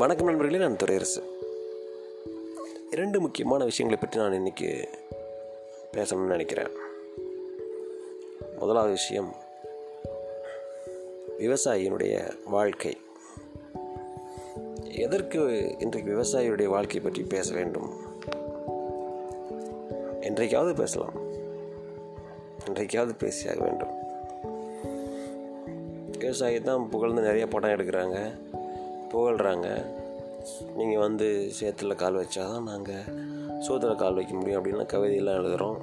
வணக்கம் நண்பர்களே நான் துறையரசு இரண்டு முக்கியமான விஷயங்களை பற்றி நான் இன்றைக்கி பேசணும்னு நினைக்கிறேன். முதலாவது விஷயம் விவசாயியினுடைய வாழ்க்கை. எதற்கு இன்றைக்கு விவசாயியுடைய வாழ்க்கை பற்றி பேச வேண்டும்? என்றைக்காவது பேசலாம். இன்றைக்காவது பேசியாக வேண்டும். விவசாயி தான் புகழ்ந்து நிறைய படம் எடுக்கிறாங்க. புகழ்கிறாங்க நீங்கள் வந்து சேத்துல கால் வச்சா தான் நாங்கள் சோத்தில் கால் வைக்க முடியும் அப்படின்னு கவிதையெல்லாம் எழுதுகிறோம்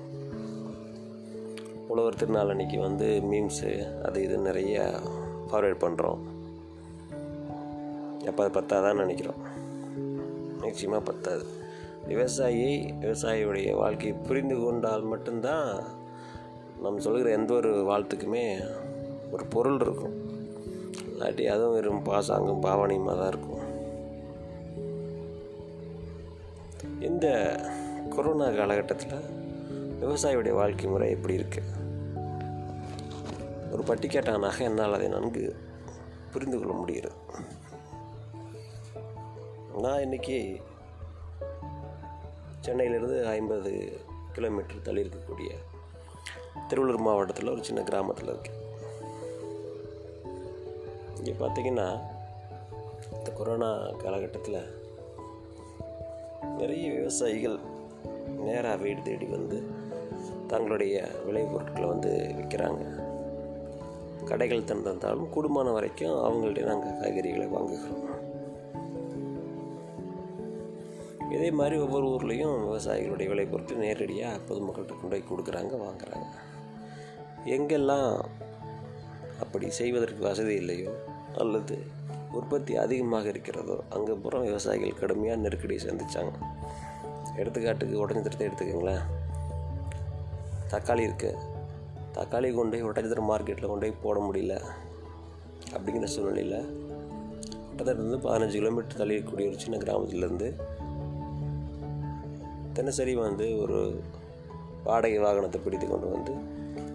உழவர் திருநாள் அன்னைக்கு வந்து மீம்ஸு அது இது நிறைய ஃபார்வேர்ட் பண்ணுறோம் எப்போ அது பத்தாதான்னு நினைக்கிறோம். நிச்சயமாக பத்தாது. விவசாயி விவசாயியுடைய வாழ்க்கையை புரிந்து கொண்டால் மட்டும்தான் நம்ம சொல்கிற எந்த ஒரு வாழ்த்துக்குமே ஒரு பொருள் இருக்கும். இல்லாட்டி அதுவும் வெறும் பாசாங்கும் பாவனையுமாக தான் இருக்கும். இந்த கொரோனா காலகட்டத்தில் விவசாயியுடைய வாழ்க்கை முறை எப்படி இருக்கு? ஒரு பட்டி நகை என்னால் அதை நன்கு புரிந்து கொள்ள முடிகிறது. நான் இன்னைக்கு சென்னையிலிருந்து ஐம்பது கிலோமீட்டர் தள்ளி இருக்கக்கூடிய திருவள்ளூர் மாவட்டத்தில் ஒரு சின்ன கிராமத்தில் இருக்கேன். இங்கே பார்த்தீங்கன்னா இந்த கொரோனா காலகட்டத்தில் நிறைய விவசாயிகள் நேராக வீடு தேடி வந்து தங்களுடைய விளைபொருட்களை வந்து விற்கிறாங்க கடைகள் திறந்திருந்தாலும் கூடுமான வரைக்கும் அவங்கள்ட்ட நாங்கள் காய்கறிகளை வாங்குகிறோம். இதே மாதிரி ஒவ்வொரு ஊர்லேயும் விவசாயிகளுடைய விளைபொருட்கள் நேரடியாக பொதுமக்கள்கிட்ட கொண்டு போய் கொடுக்குறாங்க வாங்குறாங்க. எங்கெல்லாம் அப்படி செய்வதற்கு வசதி இல்லையோ? அல்லது உற்பத்தி அதிகமாக இருக்கிறதோ? அங்கே புறம் விவசாயிகள் கடுமையாக நெருக்கடியை சந்தித்தாங்க எடுத்துக்காட்டுக்கு உடஞ்சத்திரத்தை எடுத்துக்கோங்களேன் தக்காளி இருக்குது தக்காளி கொண்டு போய் உடஞ்சத்திர மார்க்கெட்டில் கொண்டு போய் போட முடியல. அப்படிங்கிற சூழ்நிலையில் கிட்டத்தட்ட பதினஞ்சு கிலோமீட்டர் தள்ளி இருக்கக்கூடிய ஒரு சின்ன கிராமத்துலேருந்து தினசரி வந்து ஒரு வாடகை வாகனத்தை பிடித்து கொண்டு வந்து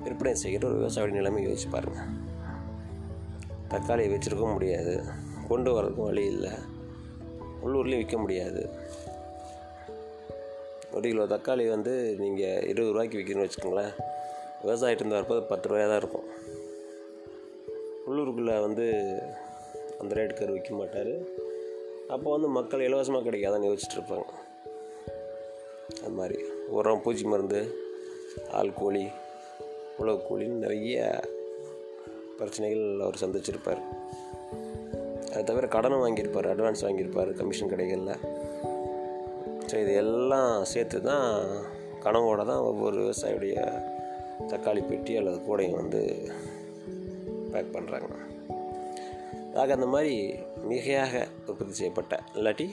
விற்பனை செய்கிற ஒரு விவசாயியோட நிலைமை யோசிச்சு பாருங்கள் தக்காளியை வச்சுருக்க முடியாது. கொண்டு வரதுக்கும் வழி இல்லை. உள்ளூர்லேயும் விற்க முடியாது. ஒரு கிலோ தக்காளி வந்து நீங்கள் இருபது ரூபாய்க்கு விற்கணும்னு வச்சுக்கோங்களேன். விவசாயிட்டு வரப்போ பத்து ரூபாயாக தான் இருக்கும். உள்ளூருக்குள்ளே வந்து அந்த ரேட்டுக்கார் விற்க மாட்டார். அப்போ வந்து மக்கள் இலவசமாக கிடைக்காதான் யோசிச்சுட்ருப்பாங்க அது மாதிரி. உரம் பூச்சி மருந்து ஆள் கோழி உழவு கோழின்னு நிறைய பிரச்சனைகள் அவர் சந்திச்சிருப்பார். அது தவிர கடனும் வாங்கியிருப்பார் அட்வான்ஸ் வாங்கியிருப்பார் கமிஷன் கடைகளில். ஸோ இது எல்லாம் சேர்த்து தான் கனவோடு தான் ஒவ்வொரு விவசாயியுடைய தக்காளி பெட்டி அல்லது கூடையும் வந்து பேக் பண்ணுறாங்க ஆக அந்த மாதிரி மிகையாக உற்பத்தி செய்யப்பட்ட இல்லாட்டி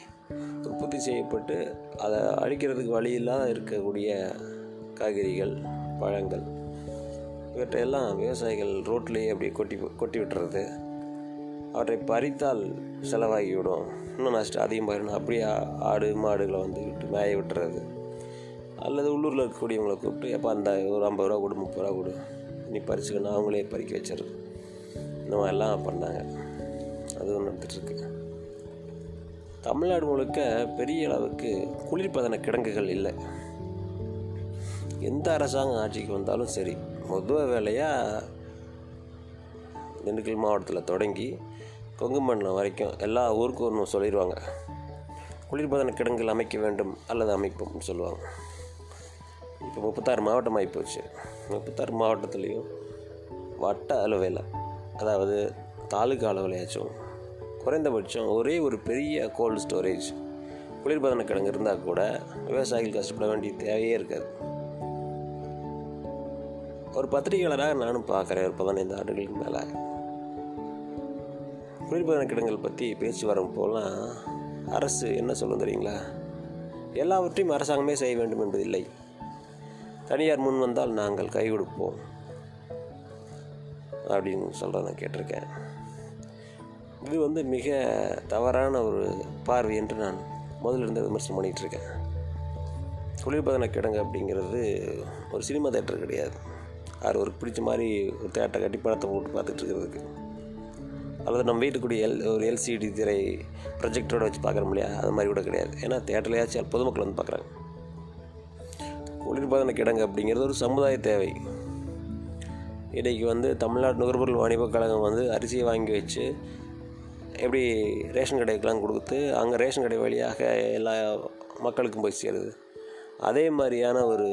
உற்பத்தி செய்யப்பட்டு அதை அழிக்கிறதுக்கு வழி இல்லாத இருக்கக்கூடிய காய்கறிகள் பழங்கள் இவற்றையெல்லாம் விவசாயிகள் ரோட்லேயே அப்படியே கொட்டி கொட்டி விட்டுறது. அவற்றை பறித்தால் செலவாகிவிடும் இன்னும் நஷ்டம் அதிகமாகிடும் அப்படியே ஆடு மாடுகளை வந்து விட்டு மேய விட்டுறது. அல்லது உள்ளூரில் இருக்கக்கூடியவங்களை கூப்பிட்டு எப்போ அந்த ஒரு ஐம்பது ரூபா கொடு முப்பது ரூபா கொடு. நீ பறிச்சுக்கணும். அவங்களே பறிக்க வச்சிருது இந்த மாதிரிலாம் பண்ணாங்க. அதுவும் நடந்துட்டுருக்கு தமிழ்நாடு முழுக்க பெரிய அளவுக்கு குளிர்பதன கிடங்குகள் இல்லை. எந்த அரசாங்கம் ஆட்சிக்கு வந்தாலும் சரி முதல் வேலையாக திண்டுக்கல் மாவட்டத்தில் தொடங்கி கொங்கு மண்டலம் வரைக்கும் எல்லா ஊருக்கும் ஒன்று சொல்லிடுவாங்க குளிர்பதன கிடங்குகள் அமைக்க வேண்டும் அல்லது அமைப்போம்னு சொல்லுவாங்க. இப்போ முப்பத்தாறு மாவட்டம் ஆகிப்போச்சு முப்பத்தாறு மாவட்டத்துலேயும் வட்ட அளவில் அதாவது தாலுக்கா அளவிலையாச்சும் குறைந்தபட்சம் ஒரே ஒரு பெரிய கோல்டு ஸ்டோரேஜ் குளிர்பதன கிடங்கு இருந்தால் கூட விவசாயிகள் கஷ்டப்பட வேண்டிய தேவையே இருக்காது. ஒரு பத்திரிகையாளராக நானும் பார்க்குறேன். ஒரு பதினைந்து ஆண்டுகளுக்கு மேலே குளிர்பதன கிடங்கள் பற்றி பேச்சு வரும் போலாம் அரசு என்ன சொல்லும் தெரியுங்களா? எல்லாவற்றையும் அரசாங்கமே செய்ய வேண்டும் என்பதில்லை. தனியார் முன் வந்தால் நாங்கள் கை கொடுப்போம். அப்படின்னு சொல்கிறத நான் கேட்டிருக்கேன். இது வந்து மிக தவறான ஒரு பார்வை என்று நான் முதலிருந்து இருந்து விமர்சனம் பண்ணிகிட்டு இருக்கேன். குளிர்பதன கிடங்கு அப்படிங்கிறது ஒரு சினிமா தேட்டர் கிடையாது. அது ஒரு பிடிச்ச மாதிரி ஒரு தேட்டரை கட்டி படத்தை போட்டு பார்த்துட்டு இருக்கிறதுக்கு. அல்லது நம்ம வீட்டுக்குடிய எல் ஒரு எல்சிடி திரை ப்ரொஜெக்டரோட வச்சு பார்க்குறோம் இல்லையா அது மாதிரி கூட கிடையாது. ஏன்னா தேட்டர்லையாச்சும் பொதுமக்கள் வந்து பார்க்குறாங்க. குளிர்பதன கிடங்கு அப்படிங்கிறது ஒரு சமுதாய தேவை. இன்றைக்கி வந்து தமிழ்நாடு நுகர்பொருள் வாணிபக் கழகம் வந்து அரிசியை வாங்கி வச்சு எப்படி ரேஷன் கடைக்கெலாம் கொடுத்து அங்கே ரேஷன் கடை வழியாக எல்லா மக்களுக்கும் போய் சேருது. அதே மாதிரியான ஒரு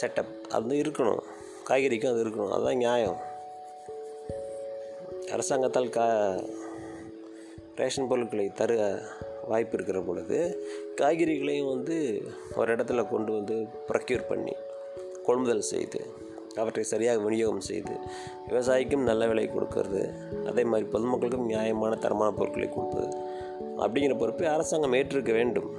செட்டப் அது இருக்கணும். காய்கறிக்கும் அது இருக்கணும். அதுதான் நியாயம். அரசாங்கத்தால் கா ரேஷன் பொருட்களை தர வாய்ப்பு இருக்கிற பொழுது காய்கறிகளையும் வந்து ஒரு இடத்துல கொண்டு வந்து ப்ரொக்யூர் பண்ணி கொள்முதல் செய்து அவற்றை சரியாக விநியோகம் செய்து விவசாயிக்கும் நல்ல விலை கொடுக்கறது. அதே மாதிரி பொதுமக்களுக்கும் நியாயமான தரமான பொருட்களை கொடுப்பது. அப்படிங்கிற பொறுப்பை அரசாங்கம் ஏற்றிருக்க வேண்டும்.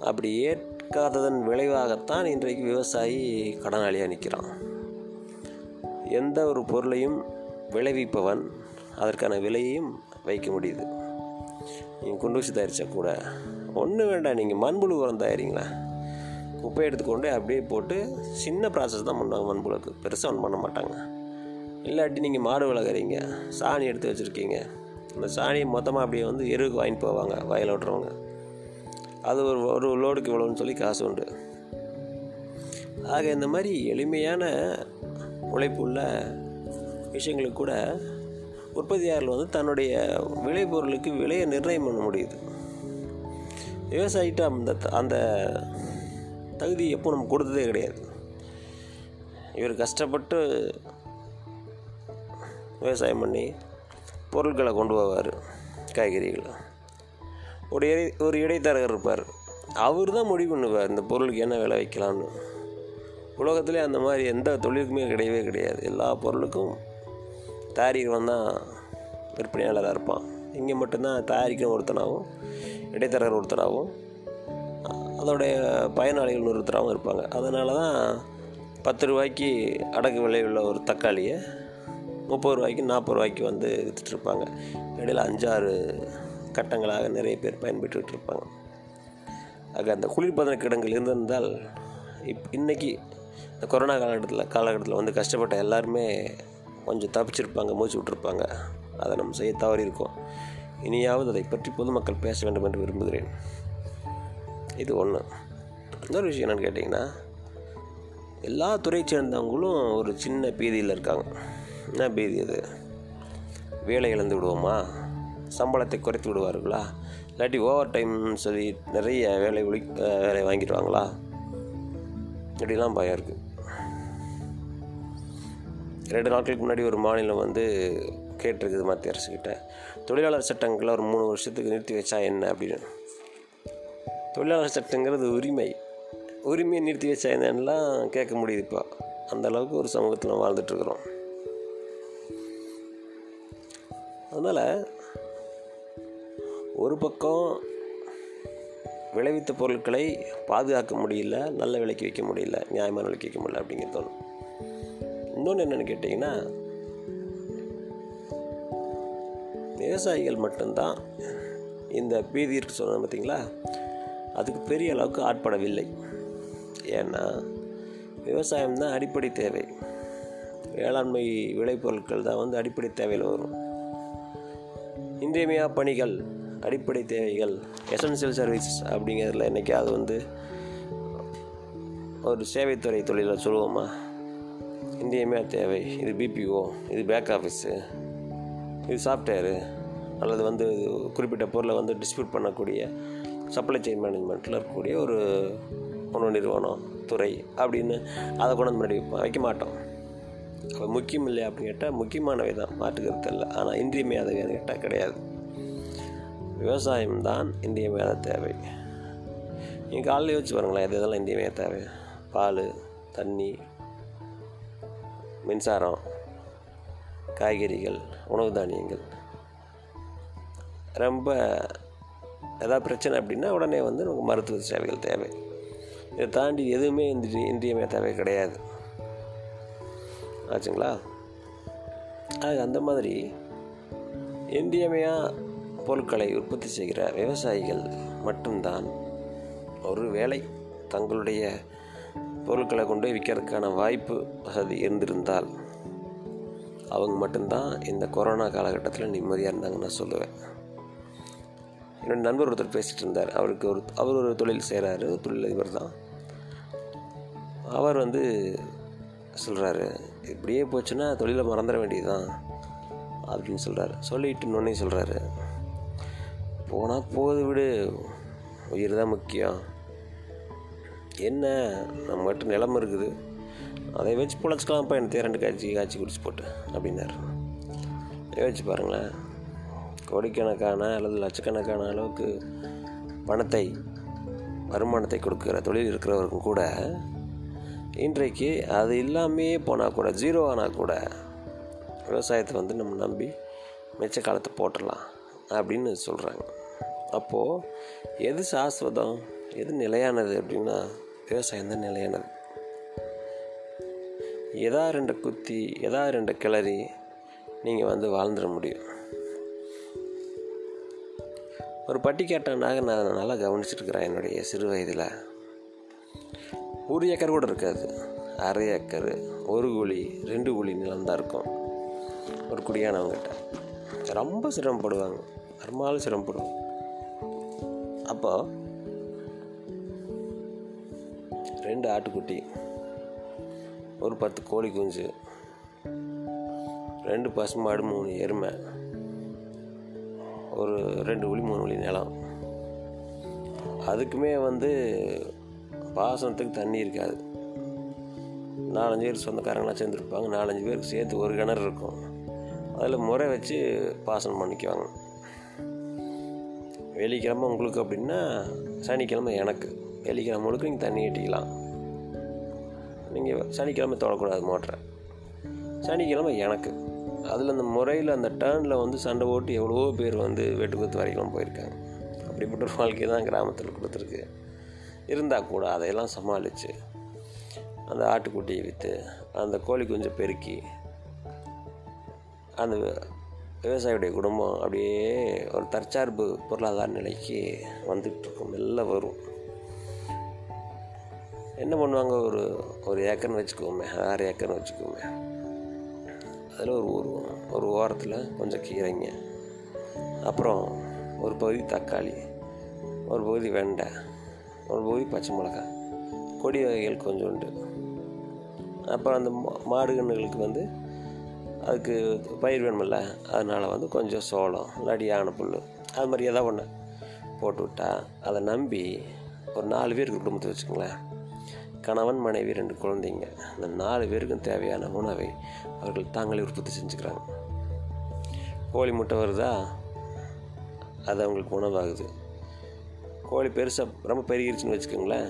அப்படி கேட்காததன் விளைவாகத்தான் இன்றைக்கு விவசாயி கடனாளியாக நிற்கிறான். எந்த ஒரு பொருளையும் விளைவிப்பவன் அதற்கான விலையையும் வைக்க முடியுது. நீங்கள் குண்டு வச்சு தயாரித்தா கூட ஒன்றும் வேண்டாம் நீங்கள் மண்புழு உரம் தயாரிங்களேன் குப்பை எடுத்துக்கொண்டு அப்படியே போட்டு சின்ன ப்ராசஸ் தான் பண்ணுவாங்க மண்புழுக்கு. பெருசாக ஒன்றும் பண்ண மாட்டாங்க. இல்லாட்டி நீங்கள் மாடு வளர்க்குறீங்க சாணி எடுத்து வச்சுருக்கீங்க. அந்த சாணியை மொத்தமாக அப்படியே வந்து எருவுக்கு வாங்கிட்டு போவாங்க வயல் ஓட்டுறவங்க அது ஒரு ஒரு லோடுக்கு இவ்வளோன்னு சொல்லி காசு உண்டு. ஆக இந்த மாதிரி எளிமையான உழைப்புள்ள விஷயங்களுக்கு கூட உற்பத்தியாளர்கள் வந்து தன்னுடைய விளைபொருளுக்கு விலையை நிர்ணயம் பண்ண முடியுது. விவசாயிட்ட அந்த அந்த தகுதி எப்போ நம்ம கொடுத்ததே கிடையாது. இவர் கஷ்டப்பட்டு விவசாயம் பண்ணி பொருட்களை கொண்டு போவார் காய்கறிகளை. ஒரு இடை ஒரு இடைத்தரகர் இருப்பார். அவர் தான் முடிவு பண்ணுவார் இந்த பொருளுக்கு என்ன விலை வைக்கலாம்னு. உலகத்திலே அந்த மாதிரி எந்த தொழிலுக்குமே கிடையவே கிடையாது. எல்லா பொருளுக்கும் தயாரிக்கிறவன் தான் விற்பனையாளராக இருப்பான். இங்கே மட்டும்தான் தயாரிக்கிற ஒருத்தனாகவும் இடைத்தரகர் ஒருத்தராகவும் அதோடைய பயனாளிகள் ஒருத்தராகவும் இருப்பாங்க. அதனால தான் பத்து ரூபாய்க்கு அடகு விலை உள்ள ஒரு தக்காளியை முப்பது ரூபாய்க்கு நாற்பது ரூபாய்க்கு வந்து விற்றுட்ருப்பாங்க இடையில் அஞ்சாறு கட்டங்களாக நிறைய பேர் பயன்பெற்றுட்டு இருப்பாங்க ஆக அந்த குளிர்பதன கிடங்கள் இருந்திருந்தால் இப் இன்னைக்கு இந்த கொரோனா காலகட்டத்தில் காலகட்டத்தில் வந்து கஷ்டப்பட்ட எல்லாருமே கொஞ்சம் தப்பிச்சிருப்பாங்க மூச்சு விட்டுருப்பாங்க. அதை நம்ம செய்ய தவறி இருக்கோம். இனியாவது அதை பற்றி பொதுமக்கள் பேச வேண்டும் என்று விரும்புகிறேன். இது ஒன்று இன்னொரு விஷயம் என்னென்னு கேட்டிங்கன்னா எல்லா துறையை சேர்ந்தவங்களும் ஒரு சின்ன பீதியில் இருக்காங்க. என்ன பீதி அது? வேலை இழந்து விடுவோமா? சம்பளத்தை குறைத்து விடுவார்களா? இல்லாட்டி ஓவர் டைம்னு சொல்லி நிறைய வேலை ஒளி வேலை வாங்கிடுவாங்களா? இப்படிலாம் பயம் இருக்குது ரெண்டு நாட்களுக்கு முன்னாடி ஒரு மாநிலம் வந்து கேட்டிருக்குது மத்திய அரசுக்கிட்ட தொழிலாளர் சட்டங்களை ஒரு மூணு வருஷத்துக்கு நிறுத்தி வச்சா என்ன அப்படின்னு. தொழிலாளர் சட்டங்கிறது உரிமை. உரிமையை நிறுத்தி வச்சா என்னென்னலாம் கேட்க முடியுது இப்போ. அந்த அளவுக்கு ஒரு சமூகத்தில் வாழ்ந்துட்டுருக்குறோம் அதனால் ஒரு பக்கம் விளைவித்த பொருட்களை பாதுகாக்க முடியல நல்ல விலைக்கு வைக்க முடியல நியாயமான விலைக்கு வைக்க முடியல அப்படிங்கிறது தோணும். இன்னொன்று என்னென்னு கேட்டிங்கன்னா விவசாயிகள் மட்டும்தான் இந்த பீதி இருக்கு சொன்னோம் பார்த்தீங்களா? அதுக்கு பெரிய அளவுக்கு ஆட்படவில்லை. ஏன்னா விவசாயம் தான் அடிப்படை தேவை. வேளாண்மை விளைபொருட்கள் தான் வந்து அடிப்படை தேவையில் வரும். இன்றியமையா பணிகள் அடிப்படை தேவைகள் எசன்சியல் சர்வீஸ் அப்படிங்கிறதுல என்றைக்காவது வந்து ஒரு சேவைத்துறை தொழிலை சொல்லுவோமா? இந்தியமே தேவை. இது பிபிஓ இது பேக் ஆஃபீஸு இது சாஃப்ட்வேரு அல்லது வந்து குறிப்பிட்ட பொருளை வந்து டிஸ்பியூட் பண்ணக்கூடிய சப்ளை செயின் மேனேஜ்மெண்ட்டில் இருக்கக்கூடிய ஒரு உணவு நிறுவனம் துறை அப்படின்னு அதை கொண்டு வந்து முன்னாடி வைக்க மாட்டோம். முக்கியம் இல்லையா அப்படின்னு கேட்டால் முக்கியமானவை தான் மாற்றுக்கிறது இல்லை ஆனால் இன்றியமையாதவைன்னு கேட்டால் கிடையாது. விவசாயம் தான் இன்றியமையாத தேவை. நீங்கள் காலையில் யோசிச்சு பாருங்களேன் எது இதெல்லாம் இன்றியமையாத தேவை? பால் தண்ணி மின்சாரம் காய்கறிகள் உணவு தானியங்கள். ரொம்ப ஏதாவது பிரச்சனை அப்படின்னா உடனே வந்து நமக்கு மருத்துவ சேவைகள் தேவை. இதை தாண்டி எதுவுமே இந்த இன்றியமே தேவை கிடையாது. ஆச்சுங்களா? அது அந்த மாதிரி இந்தியமையாக பொருட்களை உற்பத்தி செய்கிற விவசாயிகள் மட்டும்தான் ஒரு வேலை தங்களுடைய பொருட்களை கொண்டு போய் விற்கிறதுக்கான வாய்ப்பு வசதி இருந்திருந்தால் அவங்க மட்டும்தான் இந்த கொரோனா காலகட்டத்தில் நிம்மதியாக இருந்தாங்கன்னு நான் சொல்லுவேன். என்னோட நண்பர் ஒருத்தர் பேசிகிட்டு இருந்தார். அவருக்கு ஒரு அவர் ஒரு தொழில் செய்கிறாரு தொழிலதிபர் தான். அவர் வந்து சொல்கிறாரு இப்படியே போச்சுன்னா தொழிலை மறந்துட வேண்டியதுதான் அப்படின்னு சொல்கிறாரு சொல்லிட்டு இன்னொன்னே சொல்கிறாரு போனால் போகுது விடு. உயிர் தான் முக்கியம். என்ன? நம்மகிட்ட நிலம் இருக்குது. அதை வச்சு பிழைச்சிக்கலாம்ப்பா எனக்கு ரெண்டு காய்ச்சி காய்ச்சி குடிச்சு போட்டு அப்படின்னாரு. யோசிச்சு பாருங்களேன். கோடிக்கணக்கான அல்லது லட்சக்கணக்கான அளவுக்கு பணத்தை வருமானத்தை கொடுக்குற தொழில் இருக்கிறவருக்கும் கூட இன்றைக்கு அது இல்லாமையே போனால் கூட ஜீரோ ஆனால் கூட விவசாயத்தை வந்து நம்ம நம்பி மிச்ச காலத்தை போட்டுடலாம் அப்படின்னு சொல்கிறாங்க அப்போது எது சாஸ்வதம் எது நிலையானது அப்படின்னா விவசாயம் தான் நிலையானது. எதா ரெண்டு குத்தி எதா ரெண்டு கிளறி நீங்கள் வந்து வாழ்ந்துட முடியும். ஒரு பட்டிக்காட்டனாக நான் நல்லா கவனிச்சிருக்கிறேன் என்னுடைய சிறு வயதில். ஒரு ஏக்கர் கூட இருக்காது. அரை ஏக்கர் ஒரு குழி ரெண்டு குழி நிலம் தான் இருக்கும். ஒரு குடியானவங்ககிட்ட ரொம்ப சிரமப்படுவாங்க. பெரும்பாலும் சிரமப்படுவாங்க. அப்போ ரெண்டு ஆட்டுக்குட்டி ஒரு பத்து கோழி குஞ்சு ரெண்டு பசுமாடு மூணு எருமை ஒரு ரெண்டு ஒளி மூணு ஒளி நிலம். அதுக்குமே வந்து பாசனத்துக்கு தண்ணி இருக்காது. நாலஞ்சு பேர் சொந்தக்காரங்களாம் சேர்ந்துருப்பாங்க. நாலஞ்சு பேருக்கு சேர்த்து ஒரு கிணறு இருக்கும். அதில் முறை வச்சு பாசனம் பண்ணிக்குவாங்க. வெள்ளிக்கிழமை உங்களுக்கு அப்படின்னா சனிக்கிழமை எனக்கு. வெள்ளிக்கிழமை முழுக்க நீங்கள் தண்ணி கட்டிக்கலாம். நீங்கள் சனிக்கிழமை தொடக்கூடாது மோட்டரை சனிக்கிழமை எனக்கு. அதில் அந்த முறையில் அந்த டேர்னில் வந்து சண்டை போட்டு எவ்வளவோ பேர் வந்து வெட்டுக்குத்து வரைக்கும் போயிருக்காங்க. அப்படிப்பட்ட ஒரு வாழ்க்கை தான் கிராமத்தில் கொடுத்துருக்கு. இருந்தால் கூட அதையெல்லாம் சமாளித்து அந்த ஆட்டுக்குட்டியை விற்று அந்த கோழி குஞ்சை பெருக்கி அந்த விவசாயியுடைய குடும்பம் அப்படியே ஒரு தற்சார்பு பொருளாதார நிலைக்கு வந்துட்டுருக்கும் மெல்ல வரும். என்ன பண்ணுவாங்க? ஒரு ஒரு ஏக்கர்னு வச்சுக்கோமே ஆறு ஏக்கர்னு வச்சுக்கோமே. அதில் ஒரு ஒரு ஒரு ஓரத்தில் கொஞ்சம் கீரைங்க. அப்புறம் ஒரு பகுதி தக்காளி ஒரு பகுதி வெண்டை ஒரு பகுதி பச்சை மிளகாய். கொடி வகைகள் கொஞ்சம் உண்டு அப்புறம் அந்த மாடு கன்றுகளுக்கு வந்து அதுக்கு பயிர் வேணுமில்ல. அதனால் வந்து கொஞ்சம் சோளம் லடியான யானை புல் அது மாதிரி எதாவது ஒன்று போட்டு விட்டா அதை நம்பி ஒரு நாலு பேருக்கு குடும்பத்தை வச்சுக்கோங்களேன். கணவன் மனைவி ரெண்டு குழந்தைங்க. இந்த நாலு பேருக்கும் தேவையான உணவை அவர்கள் தாங்களே உற்பத்தி செஞ்சுக்கிறாங்க. கோழி முட்டை வருதா? அது அவங்களுக்கு உணவாகுது. கோழி பெருசாக ரொம்ப பெருகிருச்சுன்னு வச்சுக்கோங்களேன்.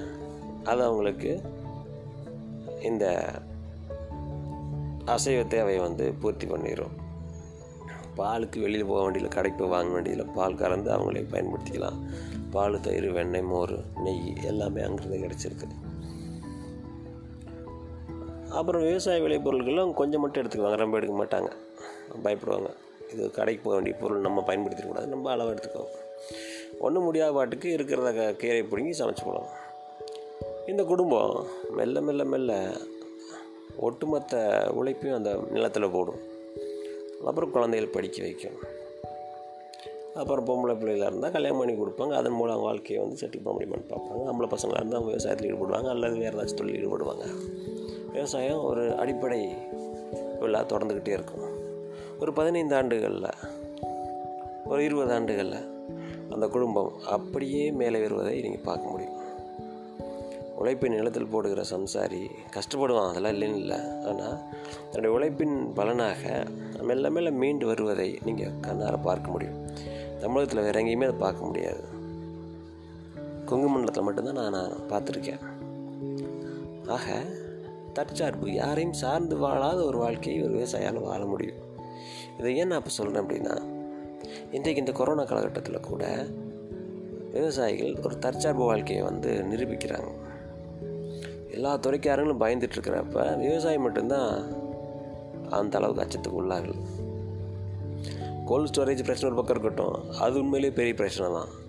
அது அவங்களுக்கு இந்த அசைவ தேவையை வந்து பூர்த்தி பண்ணிடும் பாலுக்கு வெளியில் போக வேண்டியதில்லை கடைக்கு போய் வாங்க வேண்டியதில்லை பால் கறந்து அவங்களே பயன்படுத்திக்கலாம். பால் தயிர் வெண்ணெய் மோர் நெய் எல்லாமே அங்கிருந்து கிடச்சிருக்கு. அப்புறம் விவசாய விளைபொருள்களும் கொஞ்சம் மட்டும் எடுத்துக்குவாங்க. ரொம்ப எடுக்க மாட்டாங்க. பயப்படுவாங்க. இது கடைக்கு போக வேண்டிய பொருள் நம்ம பயன்படுத்திடக்கூடாது நம்ம அளவு எடுத்துக்குவோம். ஒன்றும் முடியாத பாட்டுக்கு இருக்கிறத கீரை பிடுங்கி சமைச்சு போடுவோம் இந்த குடும்பம் மெல்ல மெல்ல மெல்ல ஒட்டுமொத்த உழைப்பையும் அந்த நிலத்தில் போடும். அப்புறம் குழந்தைகள் படிக்க வைக்கும். அப்புறம் பொம்பளை பிள்ளைகளாக இருந்தால் கல்யாணம் பண்ணி கொடுப்பாங்க. அதன் மூலம் வாழ்க்கையை வந்து செட்டில் பண்ண முடியுமான்னு பார்ப்பாங்க. ஆம்பளை பசங்களாக இருந்தால் விவசாயத்தில் ஈடுபடுவாங்க. அல்லது வேறு ஏதாச்சும் தொழில் ஈடுபடுவாங்க. விவசாயம் ஒரு அடிப்படை தொழிலாக தொடர்ந்துக்கிட்டே இருக்கும். ஒரு பதினைந்து ஆண்டுகளில் ஒரு இருபது ஆண்டுகளில் அந்த குடும்பம் அப்படியே மேலே வருவதை நீங்கள் பார்க்க முடியும். உழைப்பின் நிலத்தில் போடுகிற சம்சாரி கஷ்டப்படுவான் அதெல்லாம் இல்லைன்னு இல்லை. ஆனால் தன்னுடைய உழைப்பின் பலனாக மெல்ல மெல்ல மீண்டு வருவதை நீங்கள் கண்ணார பார்க்க முடியும். தமிழகத்தில் வேற எங்கேயுமே அதை பார்க்க முடியாது. கொங்கு மண்டலத்தில் மட்டும்தான் நான் நான் பார்த்துருக்கேன். ஆக தற்சார்பு யாரையும் சார்ந்து வாழாத ஒரு வாழ்க்கையை ஒரு விவசாயியால் வாழ முடியும். இதை ஏன் நான் இப்போ சொல்கிறேன் அப்படின்னா இன்றைக்கு இந்த கொரோனா காலகட்டத்தில் கூட விவசாயிகள் ஒரு தற்சார்பு வாழ்க்கையை வந்து நிரூபிக்கிறாங்க. எல்லா துறைக்காரங்களும் பயந்துட்டு இருக்கிறப்ப மட்டும்தான் அந்த அளவுக்கு அச்சத்துக்கு உள்ளாகல கோல்டு ஸ்டோரேஜ் பிரச்சனை ஒரு பக்கம் இருக்கட்டும் அது உண்மையிலேயே பெரிய பிரச்சனை தான்.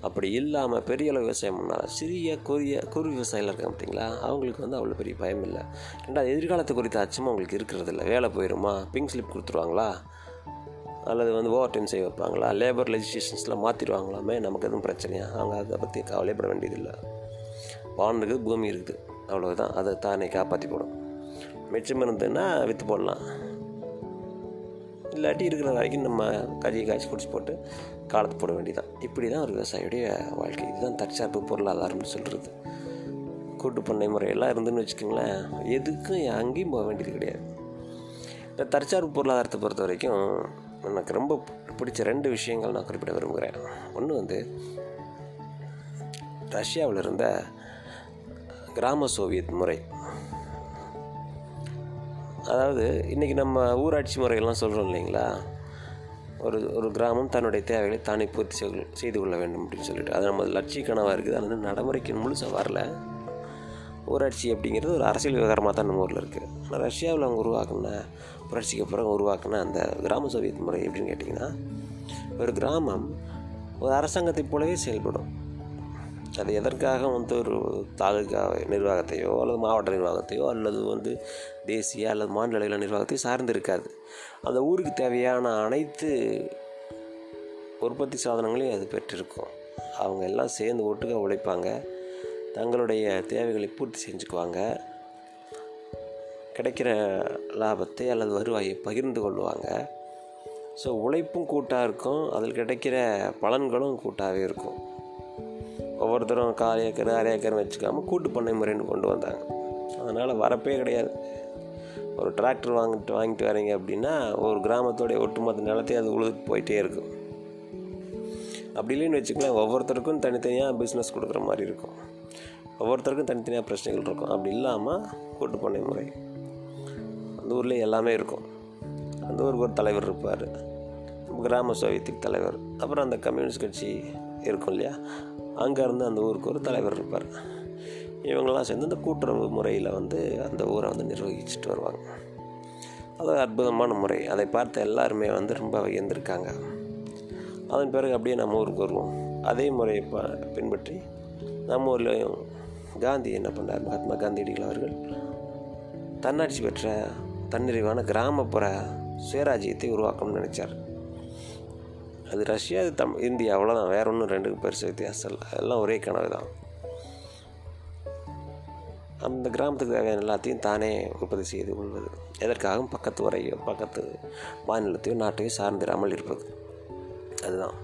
அப்படி இல்லாமல் பெரிய அளவு விவசாயம் பண்ணால் சிறிய கொரிய குறு விவசாயிகள் இருக்காங்க பார்த்தீங்களா? அவங்களுக்கு வந்து அவ்வளோ பெரிய பயம் இல்லை. ரெண்டாவது எதிர்காலத்தை குறித்த அச்சமும் அவங்களுக்கு இருக்கிறது இல்லை. வேலை போயிடுமா பிங்க் ஸ்லிப் கொடுத்துருவாங்களா? அல்லது வந்து ஓவர் டைம் செய்ய வைப்பாங்களா? லேபர் லெஜிஸ்ட்ரேஷன்ஸ்லாம் மாற்றிடுவாங்களாமே நமக்கு எதுவும் பிரச்சனையா? அவங்க அதை பற்றி கவலைப்பட வேண்டியதில்லை. வான் இருக்குது பூமி இருக்குது. அவ்வளோதான் அதை தானே காப்பாற்றி போடும் மிச்சம் இருந்ததுன்னா விற்று போடலாம். இல்லாட்டி இருக்கிற வரைக்கும் நம்ம கறியை காய்ச்சி குடிச்சு போட்டு காலத்து போட வேண்டியதான் இப்படி தான் ஒரு விவசாயியுடைய வாழ்க்கை. இதுதான் தற்சார்பு பொருளாதாரம்னு சொல்கிறது கூட்டு பண்ணை முறையெல்லாம் இருந்துன்னு வச்சுக்கோங்களேன். எதுக்கும் அங்கேயும் போக வேண்டியது கிடையாது. இந்த தற்சார்பு பொருளாதாரத்தை பொறுத்த வரைக்கும் எனக்கு ரொம்ப பிடிச்ச ரெண்டு விஷயங்கள் நான் குறிப்பிட விரும்புகிறேன். ஒன்று வந்து ரஷ்யாவில் இருந்த கிராம சோவியத் முறை. அதாவது இன்றைக்கி நம்ம ஊராட்சி முறைகள்லாம் சொல்கிறோம் இல்லைங்களா? ஒரு ஒரு கிராமம் தன்னுடைய தேவைகளை தானே பூர்த்தி செய்து செய்து கொள்ள வேண்டும் அப்படின்னு சொல்லிட்டு. அது நம்ம லட்சிய கனவாக இருக்குது. அது வந்து நடைமுறைக்கு முழுசாக வரல ஊராட்சி அப்படிங்கிறது ஒரு அரசியல் விவகாரமாக தான் நம்ம ஊரில் இருக்குது ஆனால் ரஷ்யாவில் அவங்க உருவாக்குன புரட்சிக்கு அப்புறம் உருவாக்குன அந்த கிராம சோவியத் முறை எப்படின்னு கேட்டிங்கன்னா ஒரு கிராமம் ஒரு அரசாங்கத்தைப் போலவே செயல்படும். அது எதற்காக வந்து ஒரு தாலுகா நிர்வாகத்தையோ அல்லது மாவட்ட நிர்வாகத்தையோ அல்லது வந்து தேசிய அல்லது மாநில அளவில் நிர்வாகத்தையோ சார்ந்து இருக்காது அந்த ஊருக்கு தேவையான அனைத்து உற்பத்தி சாதனங்களையும் அது பெற்றிருக்கும். அவங்க எல்லாம் சேர்ந்து ஒட்டுக்காக உழைப்பாங்க. தங்களுடைய தேவைகளை பூர்த்தி செஞ்சுக்குவாங்க. கிடைக்கிற லாபத்தை அல்லது வருவாயை பகிர்ந்து கொள்வாங்க. ஸோ உழைப்பும் கூட்டாக இருக்கும். அதில் கிடைக்கிற பலன்களும் கூட்டாகவே இருக்கும். ஒவ்வொருத்தரும் கால் ஏக்கர் அரை ஏக்கர்னு வச்சுக்காமல் கூட்டு பண்ணை முறைன்னு கொண்டு வந்தாங்க. அதனால் வரப்பே கிடையாது. ஒரு டிராக்டர் வாங்கிட்டு வாங்கிட்டு வரீங்க அப்படின்னா ஒரு கிராமத்தோடைய ஒட்டுமொத்த நிலத்தையும் அது உழுதுட்டு போயிட்டே இருக்கும். அப்படி இல்லைன்னு வச்சுக்கலாம் ஒவ்வொருத்தருக்கும் தனித்தனியாக பிஸ்னஸ் கொடுக்குற மாதிரி இருக்கும். ஒவ்வொருத்தருக்கும் தனித்தனியாக பிரச்சனைகள் இருக்கும். அப்படி இல்லாமல் கூட்டு பண்ணை முறை. அந்த ஊரில் எல்லாமே இருக்கும். அந்த ஊருக்கு ஒரு தலைவர் இருப்பார். கிராம சோவியத்துக்கு தலைவர். அப்புறம் அந்த கம்யூனிஸ்ட் கட்சி இருக்கும் இல்லையா? அங்கேருந்து அந்த ஊருக்கு ஒரு தலைவர் இருப்பார். இவங்கெல்லாம் சேர்ந்து இந்த கூட்டுறவு முறையில் வந்து அந்த ஊரை வந்து நிர்வகிச்சுட்டு வருவாங்க. அது அற்புதமான முறை. அதை பார்த்து எல்லாருமே வந்து ரொம்ப வியந்திருக்காங்க. அதன் பிறகு அப்படியே நம்ம ஊருக்கு வருவோம். அதே முறையை ப பின்பற்றி நம்ம ஊர்லேயும் காந்தி என்ன பண்ணார் மகாத்மா காந்தியடிகள் அவர்கள் தன்னாட்சி பெற்ற தன்னிறைவான கிராமப்புற சுயராஜ்யத்தை உருவாக்கணும்னு நினச்சார். அது ரஷ்யா அது தம் இந்தியா அவ்வளோதான் வேற ஒன்றும் ரெண்டுக்கு பெருசு வித்தியாசம் இல்லை எல்லாம் ஒரே கனவு தான். அந்த கிராமத்துக்கு தேவையான எல்லாத்தையும் தானே உற்பத்தி செய்து கொள்வது. எதற்காகவும் பக்கத்து வரையோ பக்கத்து மாநிலத்தையோ நாட்டையோ சார்ந்திராமல் இருப்பது. அதுதான்.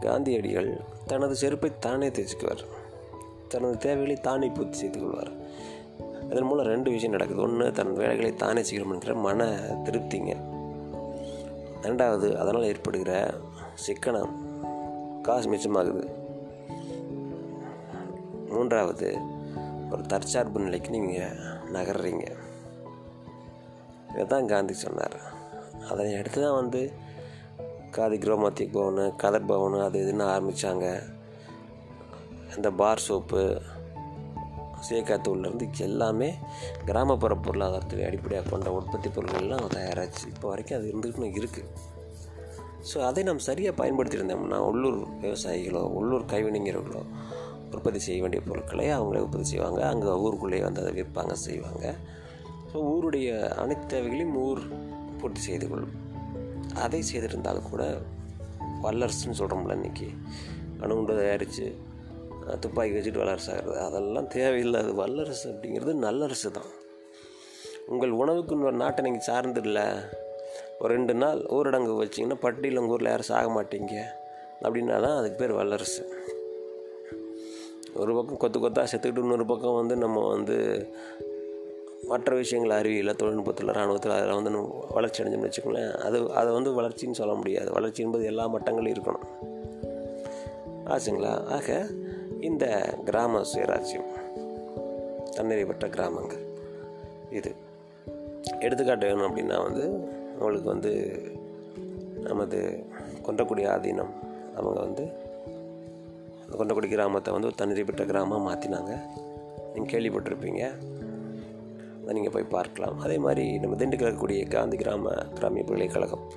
காந்தியடிகள் தனது செருப்பை தானே தேய்ச்சிக்குவார். தனது தேவைகளை தானே பூர்த்தி செய்து கொள்வார். அதன் மூலம் ரெண்டு விஷயம் நடக்குது. ஒன்று தன் வேலைகளை தானே செய்யணும் மன திருப்திங்க. ரெண்டாவது அதனால் ஏற்படுகிற சிக்கனம் காசு மிச்சமாகுது. மூன்றாவது ஒரு தற்சார்பு நிலைக்கு நீங்கள் நகர்றீங்க. இதுதான் காந்தி சொன்னார். அதனை அடுத்து தான் வந்து காதி குரோமாத்திக் பவனு கதர் பவனு அது இதுன்னு ஆரம்பித்தாங்க இந்த பார் சோப்பு சேக்காத்தூள்லேருந்து எல்லாமே கிராமப்புற பொருளாதாரத்தை அடிப்படையாக கொண்ட உற்பத்தி பொருட்கள்லாம் தயாராச்சு. இப்போ வரைக்கும் அது இருந்துக்கிட்டு இருக்குது ஸோ அதை நாம் சரியாக பயன்படுத்தியிருந்தோம்னா உள்ளூர் விவசாயிகளோ உள்ளூர் கைவினைஞர்களோ உற்பத்தி செய்ய வேண்டிய பொருட்களை அவங்களே உற்பத்தி செய்வாங்க. அங்கே ஊருக்குள்ளேயே வந்து அதை விற்பாங்க செய்வாங்க. ஸோ ஊருடைய அனைத்து தேவைகளையும் ஊர் பூர்த்தி செய்து கொள்ளும். அதை செய்திருந்தாலும் கூட வல்லரசுன்னு சொல்கிறோம்ல இன்றைக்கி அணுகுண்டு தயாரித்து துப்பாக்கி வச்சுட்டு வல்லரசு ஆகிறது அதெல்லாம் தேவையில்லாது வல்லரசு அப்படிங்கிறது நல்லரசு தான். உங்கள் உணவுக்கு இன்னொரு நாட்டை நீங்கள் சார்ந்துடல. ஒரு ரெண்டு நாள் ஊரடங்கு வச்சிங்கன்னா பட்டியில் உங்கள் ஊரில் யாரும் சாக மாட்டீங்க. அப்படின்னா தான் அதுக்கு பேர் வல்லரசு. ஒரு பக்கம் கொத்து கொத்தாக செத்துக்கிட்டு இன்னொரு பக்கம் வந்து நம்ம வந்து மற்ற விஷயங்கள் அறிவியல் தொழில்நுட்பத்தில் இராணுவத்தில் அதில் வந்து நம்ம வளர்ச்சி அடைஞ்சோம்னு வச்சுக்கோங்களேன். அது அதை வந்து வளர்ச்சின்னு சொல்ல முடியாது. வளர்ச்சி என்பது எல்லா மட்டங்களும் இருக்கணும். ஆச்சுங்களா? ஆக இந்த கிராம சுயராஜ்யம். தன்னிறை பெற்ற கிராமங்கள். இது. எடுத்துக்காட்டு வேணும் அப்படின்னா வந்து அவங்களுக்கு வந்து நமது கொண்டக்குடி ஆதீனம் அவங்க வந்து கொண்டக்குடி கிராமத்தை வந்து ஒரு தன்னிறை பெற்ற கிராமமாக மாற்றினாங்க நீங்கள் கேள்விப்பட்டிருப்பீங்க. அதை நீங்கள் போய் பார்க்கலாம். அதே மாதிரி நம்ம திண்டுக்கல் இருக்கக்கூடிய காந்தி கிராம கிராமிய பல்கலைக்கழகம்.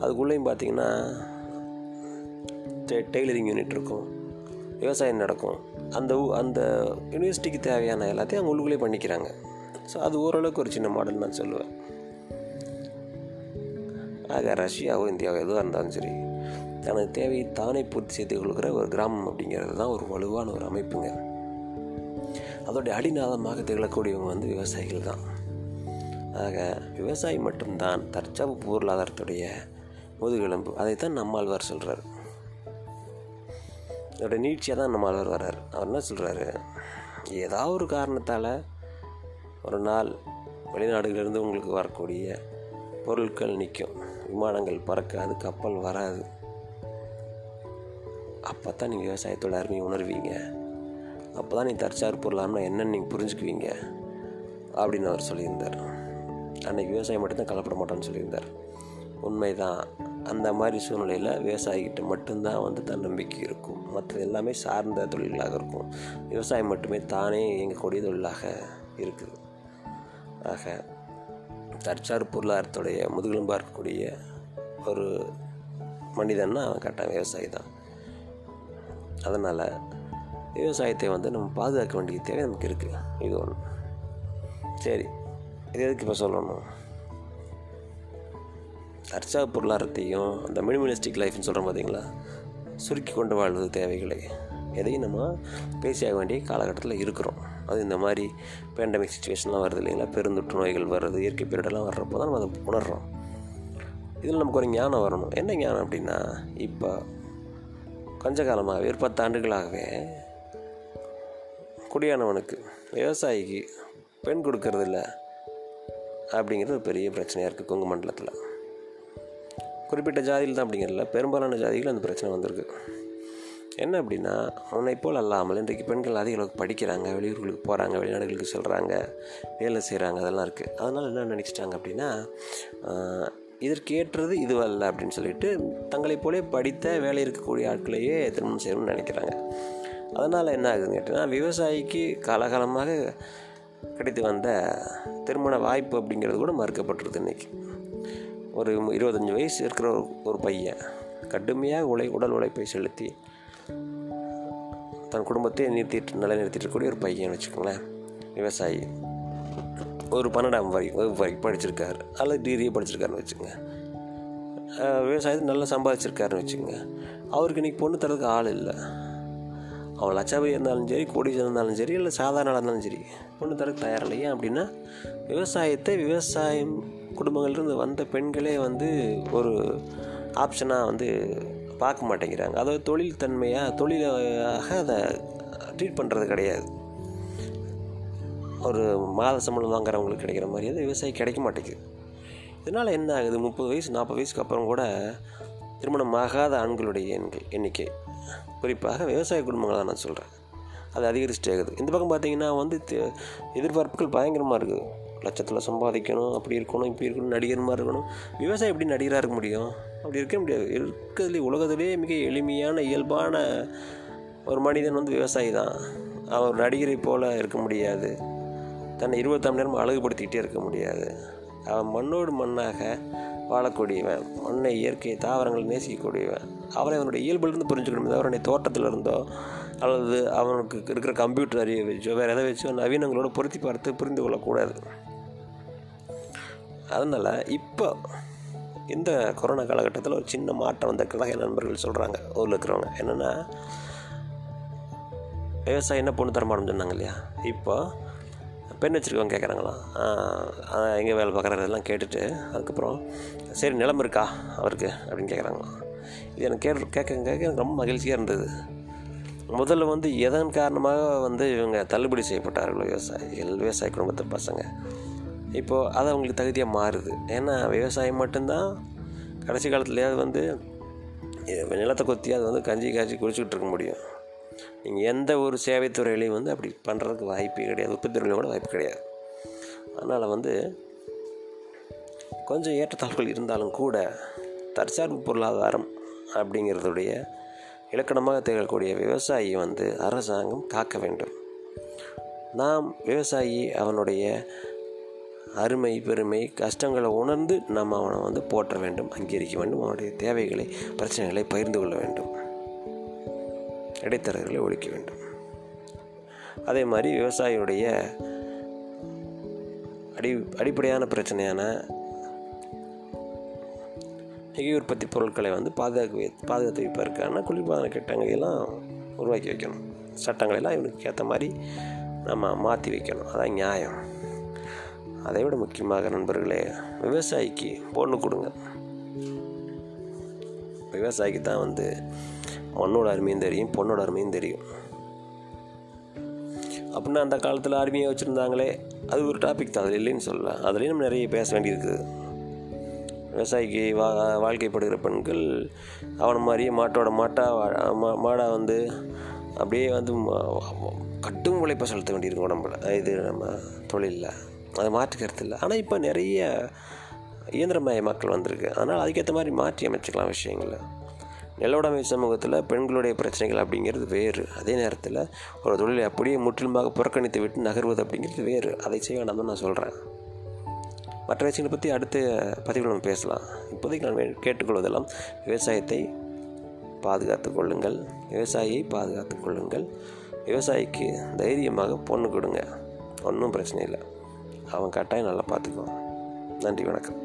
அதுக்குள்ளேயும் பார்த்தீங்கன்னா டெ டெய்லரிங் யூனிட் இருக்கும். விவசாயம் நடக்கும். அந்த அந்த யூனிவர்சிட்டிக்கு தேவையான எல்லாத்தையும் அவங்க உள்ளுக்குள்ளே பண்ணிக்கிறாங்க. ஸோ அது ஓரளவுக்கு ஒரு சின்ன மாடல் நான் சொல்லுவேன். ஆக ரஷ்யாவோ இந்தியாவோ எதுவாக இருந்தாலும் சரி தனது தேவையை தானே பூர்த்தி செய்து கொள்கிற ஒரு கிராமம் அப்படிங்கிறது தான் ஒரு வலுவான ஒரு அமைப்புங்க. அதோடைய அடிநாதமாக திகழக்கூடியவங்க வந்து விவசாயிகள் தான். ஆக விவசாயி மட்டும்தான் தற்சாப்பு பொருளாதாரத்துடைய முதுகெலும்பு. அதைத்தான் நம்மாழ்வார் சொல்கிறார் அதோட நீட்சியாக தான் நம்ம நம்மாழ்வார் வர்றார் அவர் என்ன சொல்கிறாரு ஏதாவது ஒரு காரணத்தால் ஒரு நாள் வெளிநாடுகளிலிருந்து உங்களுக்கு வரக்கூடிய பொருட்கள் நிற்கும். விமானங்கள் பறக்காது கப்பல் வராது. அப்போ தான் நீங்கள் விவசாயத்தோட அருமையை உணர்வீங்க. அப்போ தான் நீ தற்சார் பொருளாம்னா என்னென்னு நீங்கள் புரிஞ்சுக்குவீங்க அப்படின்னு அவர் சொல்லியிருந்தார். அன்றைக்கி விவசாயம் மட்டும்தான் கலப்பட மாட்டோம்னு சொல்லியிருந்தார். உண்மைதான். அந்த மாதிரி சூழ்நிலையில் விவசாயிகிட்ட மட்டும்தான் வந்து தன்னம்பிக்கை இருக்கும். மற்ற எல்லாமே சார்ந்த தொழில்களாக இருக்கும். விவசாயம் மட்டுமே தானே இயங்கக்கூடிய தொழிலாக இருக்குது. ஆக தற்சார் பொருளாதாரத்துடைய முதுகெலும்பாக இருக்கக்கூடிய ஒரு மனிதன்னா அவன் கரெக்டாக விவசாயி தான். அதனால் விவசாயத்தை வந்து நம்ம பாதுகாக்க வேண்டிய தேவை நமக்கு இருக்குது இது ஒன்று சரி இது எதுக்கு இப்போ சொல்லணும்? தற்சார்பு பொருளாதாரத்தையும் அந்த மினிமலிஸ்டிக் லைஃப்னு சொல்கிறோம் பார்த்தீங்களா சுருக்கி கொண்டு வாழ்வது தேவைகளை. எதையும் நம்ம பேசியாக வேண்டிய காலகட்டத்தில் இருக்கிறோம். அது இந்த மாதிரி பேண்டமிக் சுச்சுவேஷன்லாம் வருது இல்லைங்களா? பெருந்தொற்று நோய்கள் வர்றது இயற்கை பேரிடெல்லாம் வர்றப்போ தான் நம்ம அதை உணர்கிறோம் இதில் நமக்கு ஒரு ஞானம் வரணும். என்ன ஞானம் அப்படின்னா இப்போ கொஞ்ச காலமாகவே ஒரு பத்து ஆண்டுகளாகவே குடியானவனுக்கு விவசாயிக்கு பெண் கொடுக்கறதில்ல அப்படிங்கிறது ஒரு பெரிய பிரச்சனையாக இருக்குது கொங்கு மண்டலத்தில். குறிப்பிட்ட ஜாதியில் தான் அப்படிங்கிறல பெரும்பாலான ஜாதிகள் அந்த பிரச்சனை வந்திருக்கு. என்ன அப்படின்னா முன்னை போல் அல்லாமல் இன்றைக்கு பெண்கள் அதிக அளவுக்கு படிக்கிறாங்க வெளியூர்களுக்கு போகிறாங்க வெளிநாடுகளுக்கு செல்கிறாங்க வேலை செய்கிறாங்க அதெல்லாம் இருக்குது அதனால் என்ன நினச்சிட்டாங்க அப்படின்னா இதற்கேற்றது இதற்கு ஏற்றது இதுவல்ல அப்படின்னு சொல்லிட்டு தங்களைப் போலே படித்த வேலை இருக்கக்கூடிய ஆட்களையே திருமணம் செய்யணும்னு நினைக்கிறாங்க. அதனால் என்ன ஆகுதுன்னு கேட்டிங்கன்னா விவசாயிக்கு காலகாலமாக கிடைத்து வந்த திருமண வாய்ப்பு அப்படிங்கிறது கூட மறுக்கப்பட்டுருது இன்னைக்கு. ஒரு இருபத்தஞ்சி வயசு இருக்கிற ஒரு ஒரு பையன் கடுமையாக உழை உடல் உழைப்பை செலுத்தி தன் குடும்பத்தை நிறுத்திட்டு நிலைநிறுத்திட்டு இருக்கக்கூடிய ஒரு பையன் வச்சுக்கோங்களேன். விவசாயி. ஒரு பன்னெண்டாம் வரை வரைக்கும் படிச்சிருக்காரு. அல்லது டிகிரியே படிச்சிருக்காருன்னு வச்சுக்கோங்க. விவசாயத்தை நல்லா சம்பாதிச்சிருக்காருன்னு வச்சுக்கோங்க. அவருக்கு இன்றைக்கி பொண்ணு தரதுக்கு ஆள் இல்லை. அவன் லட்சாபதி இருந்தாலும் சரி கோடீஸ்வரன் இருந்தாலும் சரி இல்லை சாதாரண இருந்தாலும் சரி பொண்ணு தரக்கு தயார் இல்லை. ஏன் அப்படின்னா விவசாயத்தை விவசாயம் குடும்பங்கள்லேருந்து வந்த பெண்களே வந்து ஒரு ஆப்ஷனாக வந்து பார்க்க மாட்டேங்கிறாங்க. அதாவது தொழில் தன்மையாக தொழிலாக அதை ட்ரீட் பண்ணுறது கிடையாது. ஒரு மாத சம்பளம் வாங்குறவங்களுக்கு கிடைக்கிற மாதிரி அது விவசாயி கிடைக்க மாட்டேங்குது. இதனால் என்ன ஆகுது? முப்பது வயசு நாற்பது வயசுக்கு அப்புறம் கூட திருமணம் ஆகாத ஆண்களுடைய எண்கள் எண்ணிக்கை. குறிப்பாக விவசாய குடும்பங்களாக நான் சொல்கிறேன் அது அதிகரிச்சுட்டே ஆகுது இந்த பக்கம் பார்த்தீங்கன்னா வந்து எதிர்பார்ப்புகள் பயங்கரமாக இருக்குது. லட்சத்தில் சம்பாதிக்கணும் அப்படி இருக்கணும் இப்படி இருக்கணும் நடிகர் மாதிரி இருக்கணும். விவசாயம் எப்படி நடிகராக இருக்க முடியும்? அப்படி இருக்க முடியாது. இருக்கிறதுலே உலகத்திலே மிக எளிமையான இயல்பான ஒரு மனிதன் வந்து விவசாயி தான். அவர் நடிகரை போல் இருக்க முடியாது. தன்னை இருபத்தாம் நேரம் அழகுபடுத்திக்கிட்டே இருக்க முடியாது. அவன் மண்ணோடு மண்ணாக வாழக்கூடியவன். மண்ணை இயற்கை தாவரங்களை நேசிக்கக்கூடியவன். அவனை அவனுடைய இயல்பிலிருந்து புரிஞ்சுக்கணும். தவிர அவனுடைய தோட்டத்தில் இருந்தோ அல்லது அவனுக்கு இருக்கிற கம்ப்யூட்டர் அறிவை வச்சோ வேறு எதை வச்சோ நவீனங்களோட பொருத்தி பார்த்து புரிந்து கொள்ளக்கூடாது. அதனால் இப்போ இந்த கொரோனா காலகட்டத்தில் ஒரு சின்ன மாற்றம் வந்திருக்கிறதா என் நண்பர்கள் சொல்கிறாங்க ஊரில் இருக்கிறவங்க. என்னென்னா விவசாயம் என்ன பொண்ணு தரமாட்டோம்னு சொன்னாங்க இல்லையா? இப்போ பெண் வச்சுருக்கவங்க கேட்குறாங்களாம் எங்கே வேலை பார்க்குறதெல்லாம் கேட்டுட்டு அதுக்கப்புறம் சரி நிலம் இருக்கா அவருக்கு அப்படின்னு கேட்குறாங்களாம் இது எனக்கு கேட்டு கேட்க கேட்க எனக்கு ரொம்ப மகிழ்ச்சியாக இருந்தது. முதல்ல வந்து எதன் காரணமாக வந்து இவங்க தள்ளுபடி செய்யப்பட்டார்கள் விவசாயிகள் விவசாய குடும்பத்து பசங்க இப்போது அது அவங்களுக்கு தகுதியாக மாறுது. ஏன்னா விவசாயம் மட்டும்தான் கடைசி காலத்துலேயாவது வந்து நிலத்தை கொத்தி அது வந்து கஞ்சி காய்ச்சி குடிச்சிக்கிட்டு இருக்க முடியும். நீங்கள் எந்த ஒரு சேவைத்துறையிலையும் வந்து அப்படி பண்ணுறதுக்கு வாய்ப்பே கிடையாது. உற்பத்தி கூட வாய்ப்பு கிடையாது. அதனால் வந்து கொஞ்சம் ஏற்றத்தாழ்வுகள் இருந்தாலும் கூட தற்சார்பு பொருளாதாரம் அப்படிங்கிறதுடைய இலக்கணமாக திகழக்கூடிய விவசாயியை வந்து அரசாங்கம் காக்க வேண்டும். நாம் விவசாயி அவனுடைய அருமை பெருமை கஷ்டங்களை உணர்ந்து நம்ம அவனை வந்து போற்ற வேண்டும் அங்கீகரிக்க வேண்டும் அவனுடைய தேவைகளை பிரச்சனைகளை பகிர்ந்து கொள்ள வேண்டும். இடைத்தரகர்களை ஒழிக்க வேண்டும். அதே மாதிரி விவசாயியுடைய அடி அடிப்படையான பிரச்சனையான நெகை உற்பத்தி பொருட்களை வந்து பாதுகாக்க பாதுகாத்து வைப்பதற்கான குளிர்பாதன திட்டங்களையெல்லாம் உருவாக்கி வைக்கணும். சட்டங்களெல்லாம் இவனுக்கு ஏற்ற மாதிரி நம்ம மாற்றி வைக்கணும். அதான் நியாயம். அதை விட முக்கியமாக நண்பர்களே விவசாயிக்கு பொண்ணு கொடுங்க. விவசாயிக்கு தான் வந்து மண்ணோட அருமையும் தெரியும் பொண்ணோட அருமையும் தெரியும். அப்படின்னா அந்த காலத்தில் அருமையை வச்சுருந்தாங்களே அது ஒரு டாபிக் தான். அதில் இல்லைன்னு சொல்லலாம் அதுலேயும் நம்ம நிறைய பேச வேண்டியிருக்குது விவசாயிக்கு வா வாழ்க்கைப்படுகிற பெண்கள் அவனை மாதிரியே மாட்டோட மாட்டாக மா- வந்து அப்படியே வந்து கட்டும் உழைப்பை செலுத்த வேண்டியிருக்கும் உடம்புல. இது நம்ம தொழிலில். அது மாற்றுக்கிறது இல்லை ஆனால் இப்போ நிறைய இயந்திரமய மக்கள் வந்திருக்கு. அதனால் அதுக்கேற்ற மாதிரி மாற்றி அமைச்சிக்கலாம் விஷயங்களை. நிலவுடைமை சமூகத்தில் பெண்களுடைய பிரச்சனைகள் அப்படிங்கிறது வேறு. அதே நேரத்தில் ஒரு தொழிலை அப்படியே முற்றிலுமாக புறக்கணித்து விட்டு நகர்வது அப்படிங்கிறது வேறு. அதை செய்ய வேண்டாம் நான் சொல்கிறேன் மற்ற விஷயங்களை பற்றி அடுத்த பதிவில் நம்ம பேசலாம். இப்போதைக்கு நான் கேட்டுக்கொள்வதெல்லாம் விவசாயத்தை பாதுகாத்து கொள்ளுங்கள். விவசாயியை பாதுகாத்து கொள்ளுங்கள். விவசாயிக்கு தைரியமாக பொண்ணு கொடுங்க. ஒன்றும் பிரச்சனை இல்லை. அவன் கட்டாயம் நல்லா பார்த்துக்குவான். நன்றி வணக்கம்.